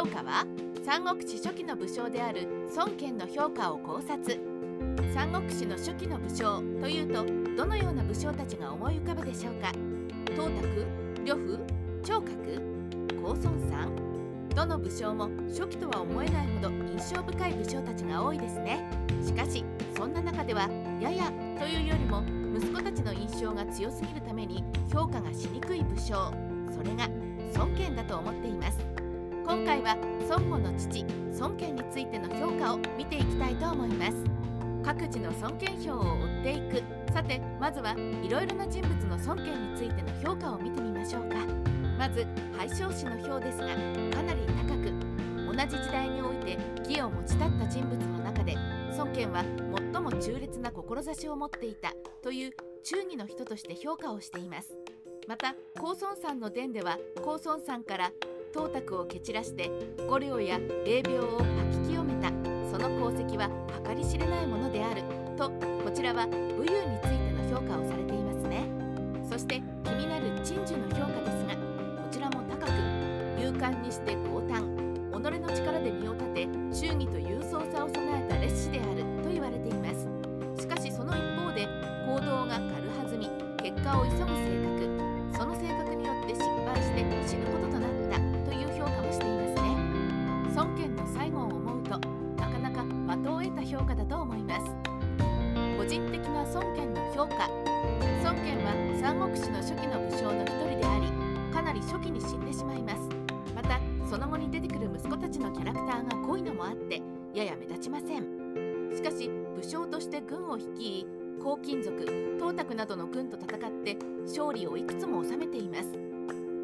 評価は三国志初期の武将である孫権の評価を考察。三国志の初期の武将というとどのような武将たちが思い浮かぶでしょうか。董卓呂布聴覚公孫さん。どの武将も初期とは思えないほど印象深い武将たちが多いですね。しかしそんな中ではややというよりも息子たちの印象が強すぎるために評価がしにくい武将。それが孫権だと思っています。今回は孫悟の父孫権についての評価を見ていきたいと思います。各自の孫権票を追っていく。さてまずはいろいろな人物の孫権についての評価を見てみましょうか。まず廃将士の票ですがかなり高く同じ時代において義を持ち立った人物の中で孫権は最も忠烈な志を持っていたという忠義の人として評価をしています。また高孫さんの伝では高孫さんから董卓を蹴散らして五稜や霊廟を吐き清めた。その功績は計り知れないものである。とこちらは武勇についての評価をされていますね。そして気になる鎮守の評価ですがこちらも高く勇敢にして高胆己の力で身を立て忠義と思います。個人的な孫権の評価。孫権は三国志の初期の武将の一人でありかなり初期に死んでしまいます。またその後に出てくる息子たちのキャラクターが濃いのもあってやや目立ちません。しかし武将として軍を率い黄金族董卓などの軍と戦って勝利をいくつも収めています。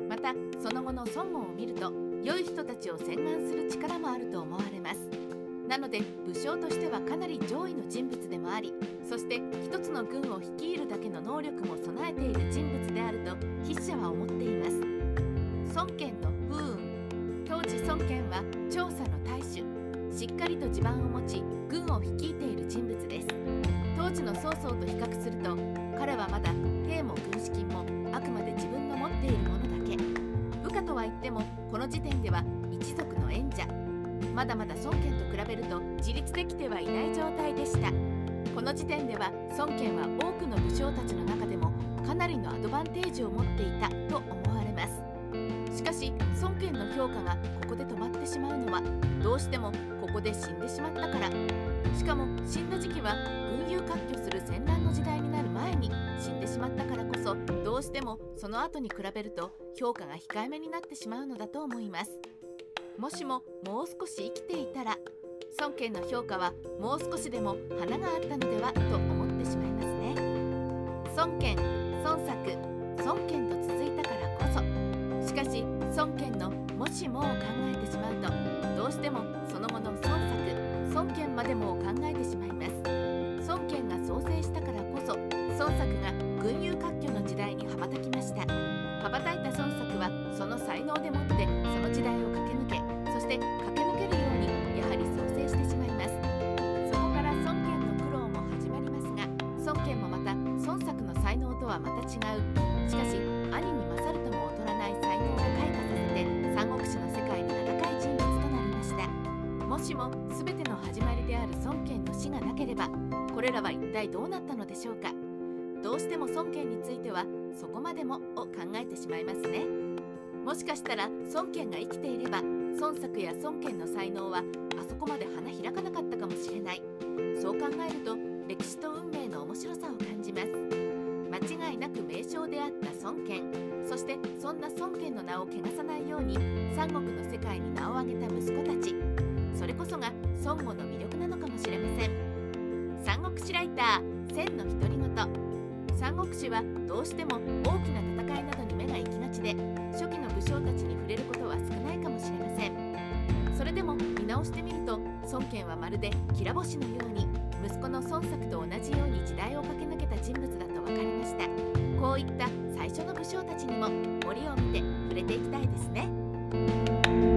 またその後の孫悟を見ると良い人たちを洗顔する力もあると思われます。なので武将としてはかなり上位の人物でもありそして一つの軍を率いるだけの能力も備えている人物であると筆者は思っています。孫権の不運当時孫権は調査の大衆しっかりと地盤を持ち軍を率いている人物です。当時の曹操と比較すると彼はまだ兵も軍資金もあくまで自分の持っているものだけ。部下とは言ってもこの時点では一族の縁者。まだまだ孫権と比べると自立できてはいない状態でした。この時点では孫権は多くの武将たちの中でもかなりのアドバンテージを持っていたと思われます。しかし孫権の評価がここで止まってしまうのはどうしてもここで死んでしまったから。しかも死んだ時期は群雄割拠する戦乱の時代になる前に死んでしまったからこそどうしてもその後に比べると評価が控えめになってしまうのだと思います。もしももう少し生きていたら孫権の評価はもう少しでも花があったのではと思ってしまいますね。孫権孫作孫権と続いたからこそしかし孫権のもしもを考え違う。しかし兄に勝るとも劣らない才能を開花させて三国志の世界に名高い人物となりました。もしも全ての始まりである孫権の死がなければこれらは一体どうなったのでしょうか。どうしても孫権についてはそこまでもを考えてしまいますね。もしかしたら孫権が生きていれば孫作や孫権の才能はあそこまで花開かなかったかもしれない。そう考えると歴史と運命の面白さを感じます。違いなく名将であった孫権。そしてそんな孫権の名を汚さないように三国の世界に名を挙げた息子たち。それこそが孫悟の魅力なのかもしれません。三国志ライター千の独り言。三国志はどうしても大きな戦いなどに目が行きがちで初期の武将たちに触れることは少ないかもしれません。それでも見直してみると孫権はまるできら星のように息子の孫作と同じように時代を駆け抜けた人物だとした。こういった最初の武将たちにも森を見て触れていきたいですね。